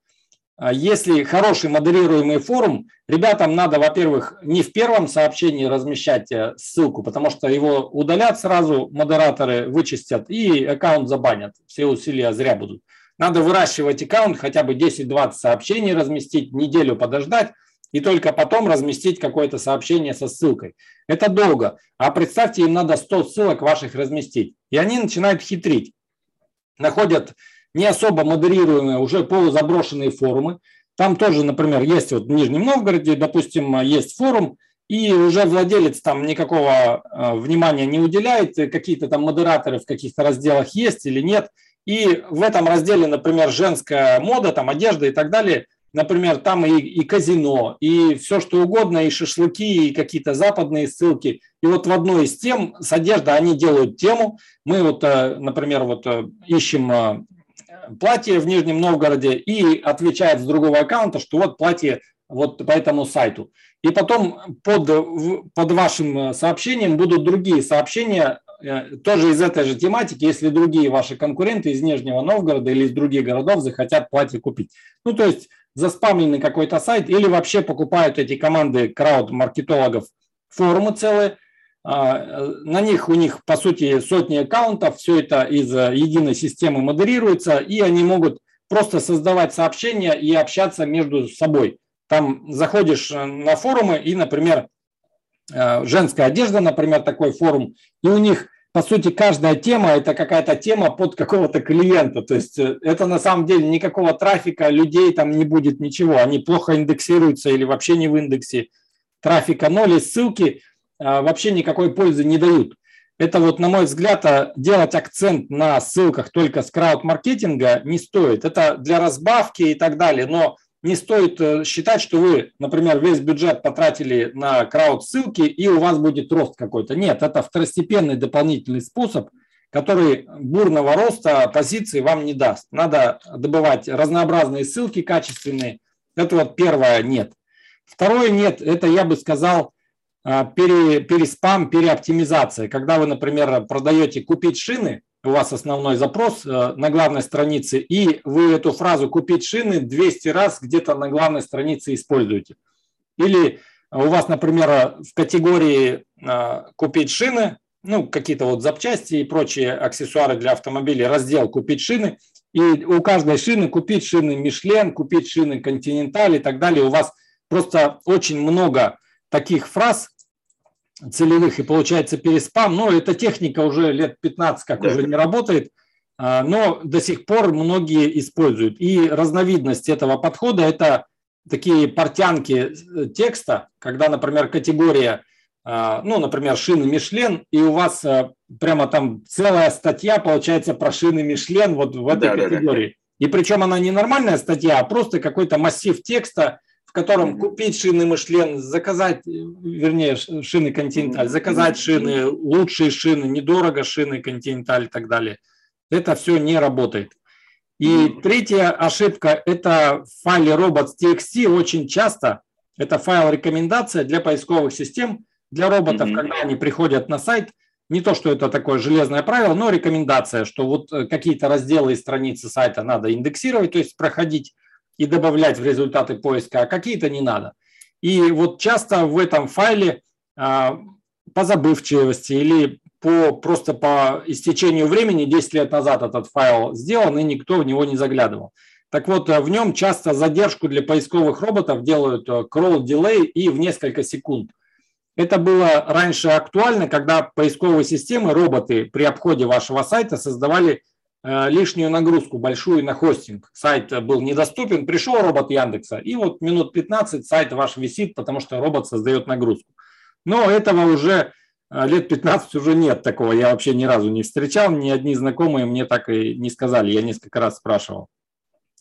а если хороший модерируемый форум, ребятам надо, во-первых, не в первом сообщении размещать э, ссылку, потому что его удалят сразу, модераторы вычистят и аккаунт забанят. Все усилия зря будут. Надо выращивать аккаунт, хотя бы 10-20 сообщений разместить, неделю подождать и только потом разместить какое-то сообщение со ссылкой. Это долго. А представьте, им надо 100 ссылок ваших разместить. И они начинают хитрить. Находят не особо модерируемые, уже полузаброшенные форумы. Там тоже, например, есть вот в Нижнем Новгороде, допустим, есть форум, и уже владелец там никакого э, внимания не уделяет, какие-то там модераторы в каких-то разделах есть или нет. И в этом разделе, например, женская мода, там одежда и так далее, например, там и, и казино, и все что угодно, и шашлыки, и какие-то западные ссылки. И вот в одной из тем с одеждой они делают тему. Мы вот, э, например, вот э, ищем платье в Нижнем Новгороде и отвечает с другого аккаунта, что вот платье вот по этому сайту. И потом под, под вашим э, сообщением будут другие сообщения, э, тоже из этой же тематики, если другие ваши конкуренты из Нижнего Новгорода или из других городов захотят платье купить. Ну, то есть заспамленный какой-то сайт или вообще покупают эти команды крауд-маркетологов форумы целые, а, на них у них, по сути, сотни аккаунтов, все это из э, единой системы модерируется, и они могут просто создавать сообщения и общаться между собой. Там заходишь э, на форумы и, например, э, женская одежда, например, такой форум, и у них, по сути, каждая тема – это какая-то тема под какого-то клиента. То есть это на самом деле никакого трафика, людей там не будет ничего. Они плохо индексируются или вообще не в индексе. Трафика ноль и ссылки – а, вообще никакой пользы не дают. Это вот, на мой взгляд, а, делать акцент на ссылках только с крауд-маркетинга не стоит. Это для разбавки и так далее, но не стоит э, считать, что вы, например, весь бюджет потратили на крауд-ссылки и у вас будет рост какой-то. Нет, это второстепенный дополнительный способ, который бурного роста позиции вам не даст. Надо добывать разнообразные ссылки качественные. Это вот первое нет. Второе нет, это я бы сказал пере, переспам, переоптимизация. Когда вы, например, продаете купить шины, у вас основной запрос э, на главной странице, и вы эту фразу купить шины 200 раз где-то на главной странице используете. Или у вас, например, в категории э, купить шины, ну, какие-то вот запчасти и прочие аксессуары для автомобиля, раздел купить шины, и у каждой шины купить шины Мишлен, купить шины Континенталь и так далее. У вас просто очень много таких фраз, целевых и получается переспам. Но эта техника уже лет 15 как да. уже не работает, а, но до сих пор многие используют. И разновидность этого подхода – это такие портянки э, текста, когда, например, категория, а, ну, например, шины Мишлен, и у вас а, прямо там целая статья получается про шины Мишлен вот в этой да, категории. Да, да. И причем она не нормальная статья, а просто какой-то массив текста, в котором купить шины Мышлен, заказать, вернее, шины Континенталь, заказать шины, лучшие шины, недорого шины Континенталь и так далее. Это все не работает. И третья ошибка – это в файле robots.txt очень часто это файл рекомендация для поисковых систем, для роботов, mm-hmm. когда они приходят на сайт. Не то, что это такое железное правило, но рекомендация, что вот э, какие-то разделы и страницы сайта надо индексировать, то есть проходить и добавлять в результаты поиска, а какие-то не надо. И вот часто в этом файле а, по забывчивости или по, просто по истечению времени, 10 лет назад этот файл сделан, и никто в него не заглядывал. Так вот, в нем часто задержку для поисковых роботов делают э, crawl delay и в несколько секунд. Это было раньше актуально, когда поисковые системы, роботы при обходе вашего сайта создавали Э, лишнюю нагрузку большую на хостинг. Сайт был недоступен, пришел робот Яндекса, и вот минут 15 сайт ваш висит, потому что робот создает нагрузку. Но этого уже э, лет 15 уже нет такого, я вообще ни разу не встречал, ни одни знакомые мне так и не сказали, я несколько раз спрашивал.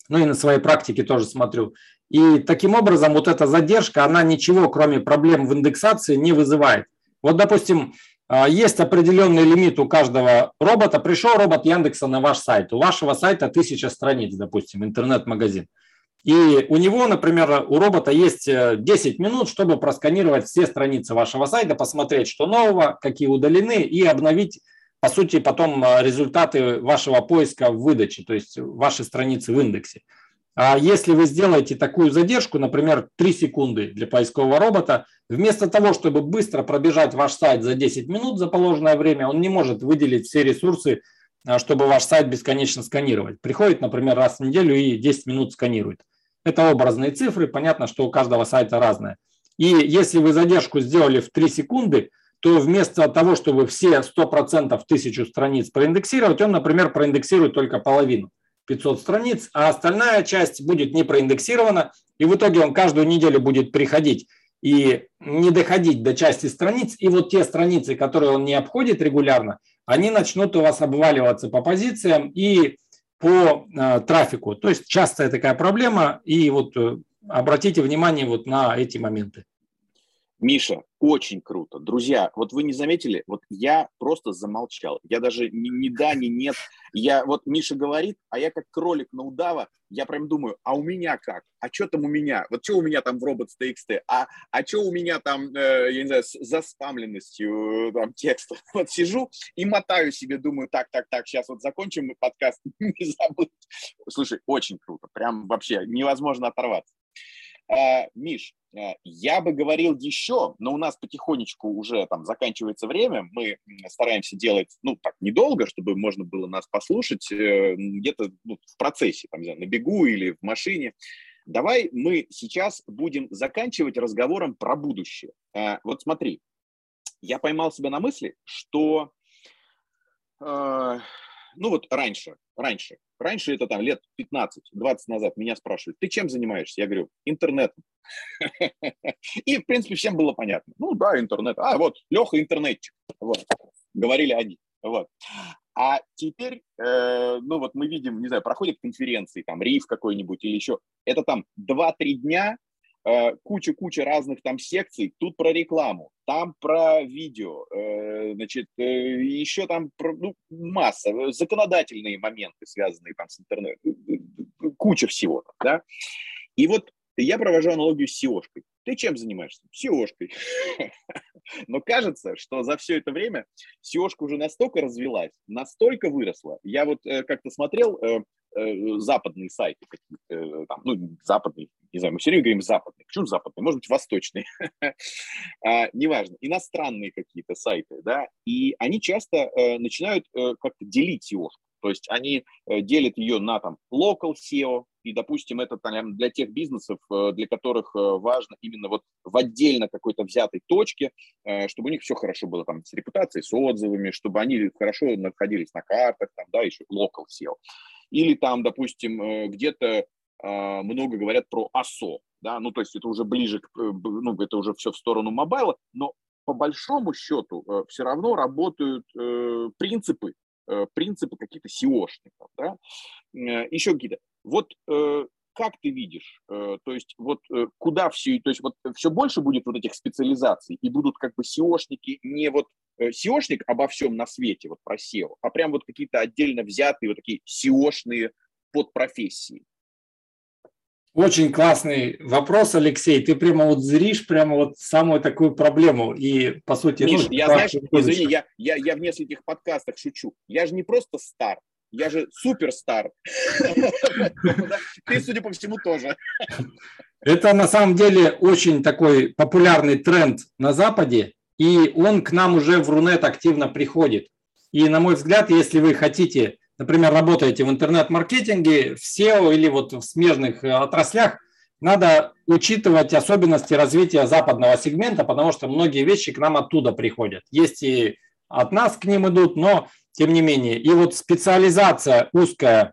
Ну и на своей практике тоже смотрю. И таким образом вот эта задержка, она ничего, кроме проблем в индексации, не вызывает. Вот, допустим, есть определенный лимит у каждого робота. Пришел робот Яндекса на ваш сайт. У вашего сайта тысяча страниц, допустим, интернет-магазин. И у него, например, у робота есть 10 э, минут, чтобы просканировать все страницы вашего сайта, посмотреть, что нового, какие удалены, и обновить, по сути, потом э, результаты вашего поиска в выдаче, то есть ваши страницы в индексе. А если вы сделаете такую задержку, например, 3 секунды для поискового робота, вместо того, чтобы быстро пробежать ваш сайт за 10 минут за положенное время, он не может выделить все ресурсы, а, чтобы ваш сайт бесконечно сканировать. Приходит, например, раз в неделю и 10 минут сканирует. Это образные цифры, понятно, что у каждого сайта разное. И если вы задержку сделали в 3 секунды, то вместо того, чтобы все 100% тысячу страниц проиндексировать, он, например, проиндексирует только половину. 500 страниц, а остальная часть будет не проиндексирована, и в итоге он каждую неделю будет приходить и не доходить до части страниц, и вот те страницы, которые он не обходит регулярно, они начнут у вас обваливаться по позициям и по э, трафику. То есть частая такая проблема, и вот э, обратите внимание вот на эти моменты. Миша, очень круто. Друзья, вот вы не заметили, вот я просто замолчал. Я даже ни, ни да, ни нет. Я вот Миша говорит, а я как кролик на удава, я прям думаю, а у меня как? А что там у меня? Вот что у меня там в robots.txt? А, а что у меня там, э, я не знаю, с заспамленностью э, там, текста? Вот сижу и мотаю себе, думаю, так, так, так, сейчас вот закончим подкаст, не забыть. Слушай, очень круто, прям вообще невозможно оторваться. А, Миш, я бы говорил еще, но у нас потихонечку уже там заканчивается время, мы стараемся делать, ну, так, недолго, чтобы можно было нас послушать э, где-то ну, в процессе, там, не знаю, на бегу или в машине. Давай мы сейчас будем заканчивать разговором про будущее. А, вот смотри, я поймал себя на мысли, что ну вот раньше, раньше, раньше это там лет 15-20 назад меня спрашивают, ты чем занимаешься? Я говорю, интернетом. И, в принципе, всем было понятно. Ну да, интернет. А, вот, Леха интернетчик. Вот. Говорили они. Вот. А теперь, э, ну вот мы видим, не знаю, проходят конференции, там, РИФ какой-нибудь или еще, это там 2-3 дня, куча-куча разных там секций. Тут про рекламу, там про видео, э, значит, э, еще там про, ну, масса, законодательные моменты, связанные там с интернетом, куча всего, да. И вот я провожу аналогию с SEO-шкой. Ты чем занимаешься? SEO-шкой. Но кажется, что за все это время seo уже настолько развелась, настолько выросла. Я вот как-то смотрел Э, западные сайты какие-то, э, там, ну, западные, не знаю, мы все время говорим западные. Почему западные? Может быть, восточные. а, неважно. Иностранные какие-то сайты, да, и они часто э, начинают э, как-то делить SEO. То есть они делят ее на там local SEO, и, допустим, это там, для тех бизнесов, для которых важно именно вот в отдельно какой-то взятой точке, чтобы у них все хорошо было там с репутацией, с отзывами, чтобы они хорошо находились на картах, там, да, еще local SEO. Или там, допустим, э, где-то а, много говорят про ASO, да, ну, то есть это уже ближе, к, э, ну, это уже все в сторону мобайла, но по большому счету э, все равно работают принципы, принципы какие-то SEOшников, да, еще какие-то. Вот как ты видишь, то есть вот куда все, то есть вот все больше будет вот этих специализаций, и будут как бы SEOшники не вот SEOшник обо всем на свете, вот про SEO, а прям вот какие-то отдельно взятые вот такие SEOшные подпрофессии? Очень классный вопрос, Алексей. Ты прямо вот зришь прямо вот самую такую проблему. И, по сути... Миш, ну, я, знаешь, извини, я, я, я в нескольких подкастах шучу. Я же не просто стар, я же суперстар. Ты, судя по всему, тоже. Это на самом деле очень такой популярный тренд на Западе и он к нам уже в Рунет активно приходит. И, на мой взгляд, если вы хотите, например, работаете в интернет-маркетинге, в SEO или вот в смежных э, отраслях, надо учитывать особенности развития западного сегмента, потому что многие вещи к нам оттуда приходят. Есть и от нас к ним идут, но тем не менее. И вот специализация узкая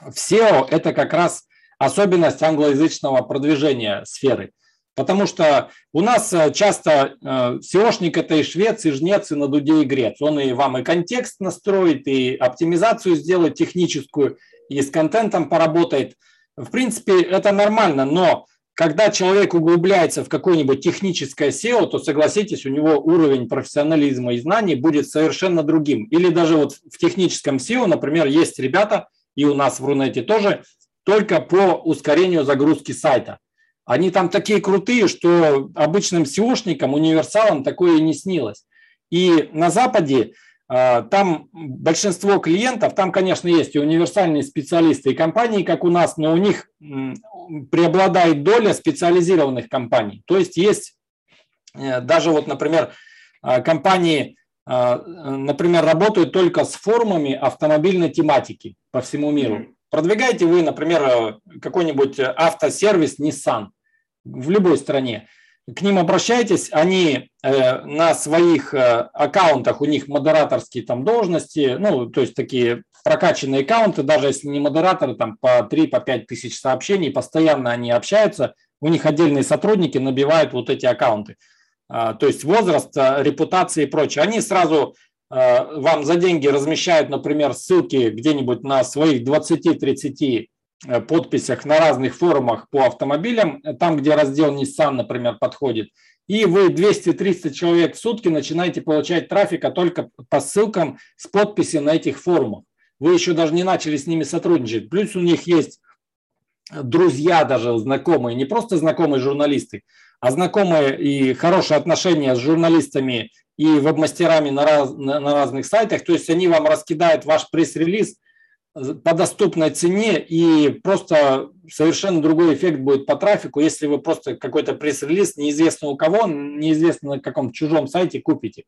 в SEO – это как раз особенность англоязычного продвижения сферы – Потому что у нас э, часто э, SEOшник – это и швец, и жнец, и на дуде, и грец. Он и вам и контекст настроит, и оптимизацию сделает техническую, и с контентом поработает. В принципе, это нормально, но когда человек углубляется в какое-нибудь техническое SEO, то, согласитесь, у него уровень профессионализма и знаний будет совершенно другим. Или даже вот в техническом SEO, например, есть ребята, и у нас в Рунете тоже, только по ускорению загрузки сайта. Они там такие крутые, что обычным SEOшникам, универсалам такое и не снилось. И на Западе а, там большинство клиентов, там, конечно, есть и универсальные специалисты и компании, как у нас, но у них преобладает доля специализированных компаний. То есть есть э, даже вот, например, а, компании, а, например, работают только с форумами автомобильной тематики по всему миру. Продвигаете вы, например, э, какой-нибудь автосервис Nissan в любой стране к ним обращайтесь, они э, на своих э, аккаунтах, у них модераторские там должности, ну, то есть такие прокачанные аккаунты, даже если не модераторы, там по 3-5 по тысяч сообщений, постоянно они общаются, у них отдельные сотрудники набивают вот эти аккаунты. А, то есть возраст, э, репутация и прочее. Они сразу вам за деньги размещают, например, ссылки где-нибудь на своих 20-30 Э, подписях на разных форумах по автомобилям, э, там, где раздел Nissan, например, подходит, и вы 200-300 человек в сутки начинаете получать трафика только по ссылкам с подписи на этих форумах. Вы еще даже не начали с ними сотрудничать. Плюс у них есть друзья даже знакомые, не просто знакомые журналисты, а знакомые и хорошие отношения с журналистами и веб-мастерами на, раз, на, на разных сайтах. То есть они вам раскидают ваш пресс-релиз по доступной цене и просто совершенно другой эффект будет по трафику, если вы просто какой-то пресс-релиз неизвестно у кого, неизвестно на каком чужом сайте купите.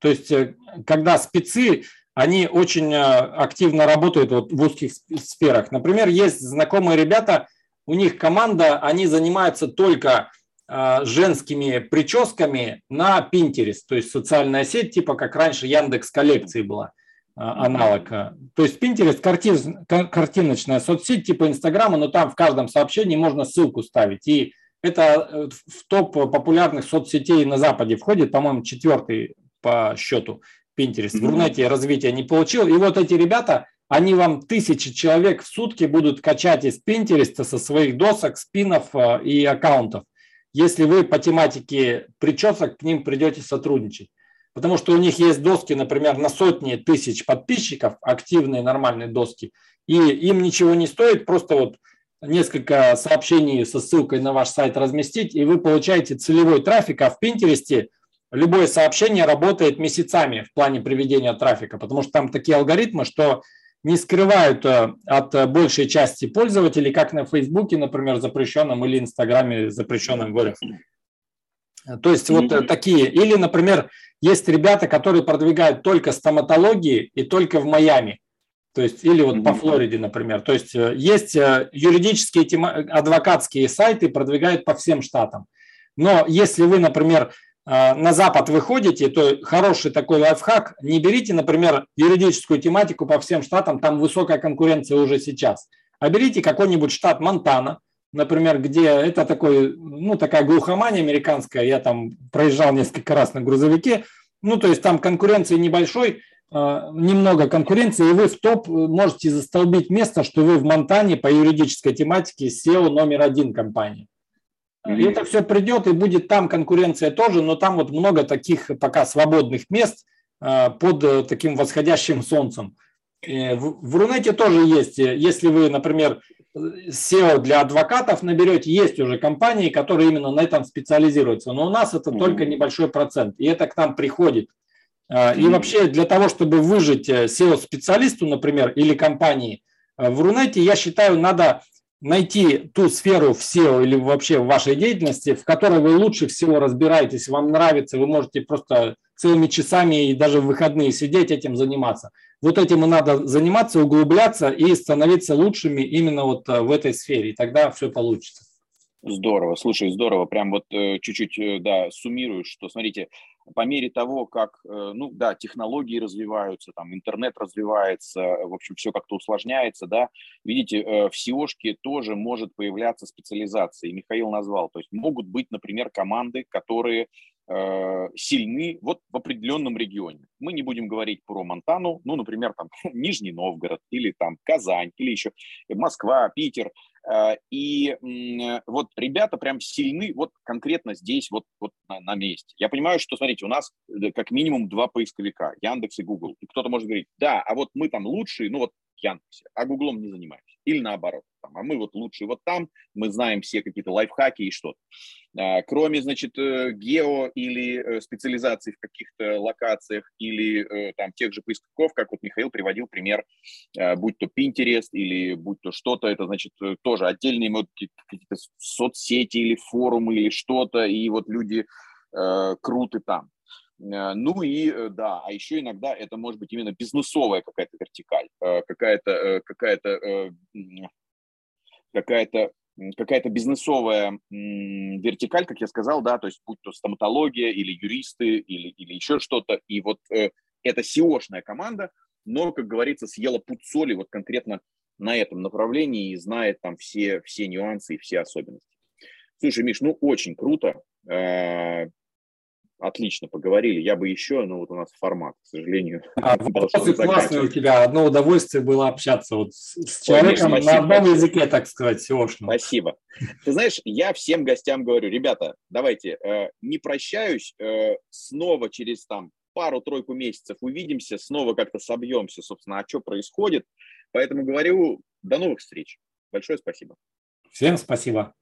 То есть, э, когда спецы, они очень э, активно работают вот в узких сферах. Например, есть знакомые ребята, у них команда, они занимаются только э, женскими прическами на Pinterest, то есть социальная сеть, типа как раньше Яндекс коллекции была. А, аналог. То есть Pinterest картин, картиночная соцсеть типа Инстаграма, но там в каждом сообщении можно ссылку ставить. И это э, в топ популярных соцсетей на Западе входит, по-моему, четвертый по счету Pinterest. В Рунете развития не получил. И вот эти ребята, они вам тысячи человек в сутки будут качать из Pinterest со своих досок, спинов э, и аккаунтов. Если вы по тематике причесок к ним придете сотрудничать потому что у них есть доски, например, на сотни тысяч подписчиков, активные нормальные доски, и им ничего не стоит просто вот несколько сообщений со ссылкой на ваш сайт разместить, и вы получаете целевой трафик, а в Пинтересте любое сообщение работает месяцами в плане приведения трафика, потому что там такие алгоритмы, что не скрывают э, от большей части пользователей, как на Фейсбуке, например, запрещенном или Инстаграме запрещенном в То есть вот mm-hmm. такие. Или, например, есть ребята, которые продвигают только стоматологии и только в Майами. То есть, или вот mm-hmm. по Флориде, например. То есть, э, есть э, юридические, адвокатские сайты, продвигают по всем штатам. Но если вы, например, э, на Запад выходите, то хороший такой лайфхак, не берите, например, юридическую тематику по всем штатам, там высокая конкуренция уже сейчас, а берите какой-нибудь штат Монтана, например, где это такой, ну, такая глухомания американская, я там проезжал несколько раз на грузовике, ну, то есть там конкуренции небольшой, а, немного конкуренции, и вы в топ можете застолбить место, что вы в Монтане по юридической тематике SEO номер один компании. И это все придет, и будет там конкуренция тоже, но там вот много таких пока свободных мест а, под э, таким восходящим солнцем. В Рунете тоже есть, если вы, например, SEO для адвокатов наберете, есть уже компании, которые именно на этом специализируются, но у нас это mm-hmm. только небольшой процент, и это к нам приходит. Mm-hmm. И вообще для того, чтобы выжить э, SEO-специалисту, например, или компании э, в Рунете, я считаю, надо найти ту сферу в SEO или вообще в вашей деятельности, в которой вы лучше всего разбираетесь, вам нравится, вы можете просто целыми часами и даже в выходные сидеть этим заниматься вот этим и надо заниматься, углубляться и становиться лучшими именно вот э, в этой сфере, и тогда все получится. Здорово, слушай, здорово. Прям вот э, чуть-чуть, э, да, суммирую, что, смотрите, по мере того, как, ну, да, технологии развиваются, там, интернет развивается, в общем, все как-то усложняется, да, видите, в seo тоже может появляться специализация, и Михаил назвал, то есть могут быть, например, команды, которые Э, сильны вот в определенном регионе. Мы не будем говорить про Монтану, ну, например, там Нижний Новгород или там Казань или еще Москва, Питер. Э, и вот ребята прям сильны вот конкретно здесь, вот, вот на, на месте. Я понимаю, что, смотрите, у нас э, как минимум два поисковика, Яндекс и Google. И кто-то может говорить, да, а вот мы там лучшие, ну вот Яндексе, а Гуглом не занимаемся. Или наоборот. Там, а мы вот лучше вот там, мы знаем все какие-то лайфхаки и что-то. А, кроме, значит, э, гео или э, специализации в каких-то локациях или э, там тех же поисковиков, как вот Михаил приводил пример, будь то Pinterest или будь то что-то, это, значит, тоже отдельные вот, какие-то соцсети или форумы или что-то, и вот люди круты там. Ну и да, а еще иногда это может быть именно бизнесовая какая-то вертикаль, какая-то какая-то какая-то какая-то бизнесовая вертикаль, как я сказал, да, то есть будь то стоматология или юристы или, или еще что-то, и вот э, это SEO-шная команда, но, как говорится, съела пуд соли вот конкретно на этом направлении и знает там все, все нюансы и все особенности. Слушай, Миш, ну очень круто. Э, отлично поговорили. Я бы еще, но вот у нас формат, к сожалению. А, вопросы классные у тебя. Одно удовольствие было общаться вот с человеком Ой, на одном языке, так сказать, seo Спасибо. Ты знаешь, я всем гостям говорю, ребята, давайте, э, не прощаюсь, э, снова через там пару-тройку месяцев увидимся, снова как-то собьемся, собственно, а что происходит. Поэтому говорю, до новых встреч. Большое спасибо. Всем спасибо.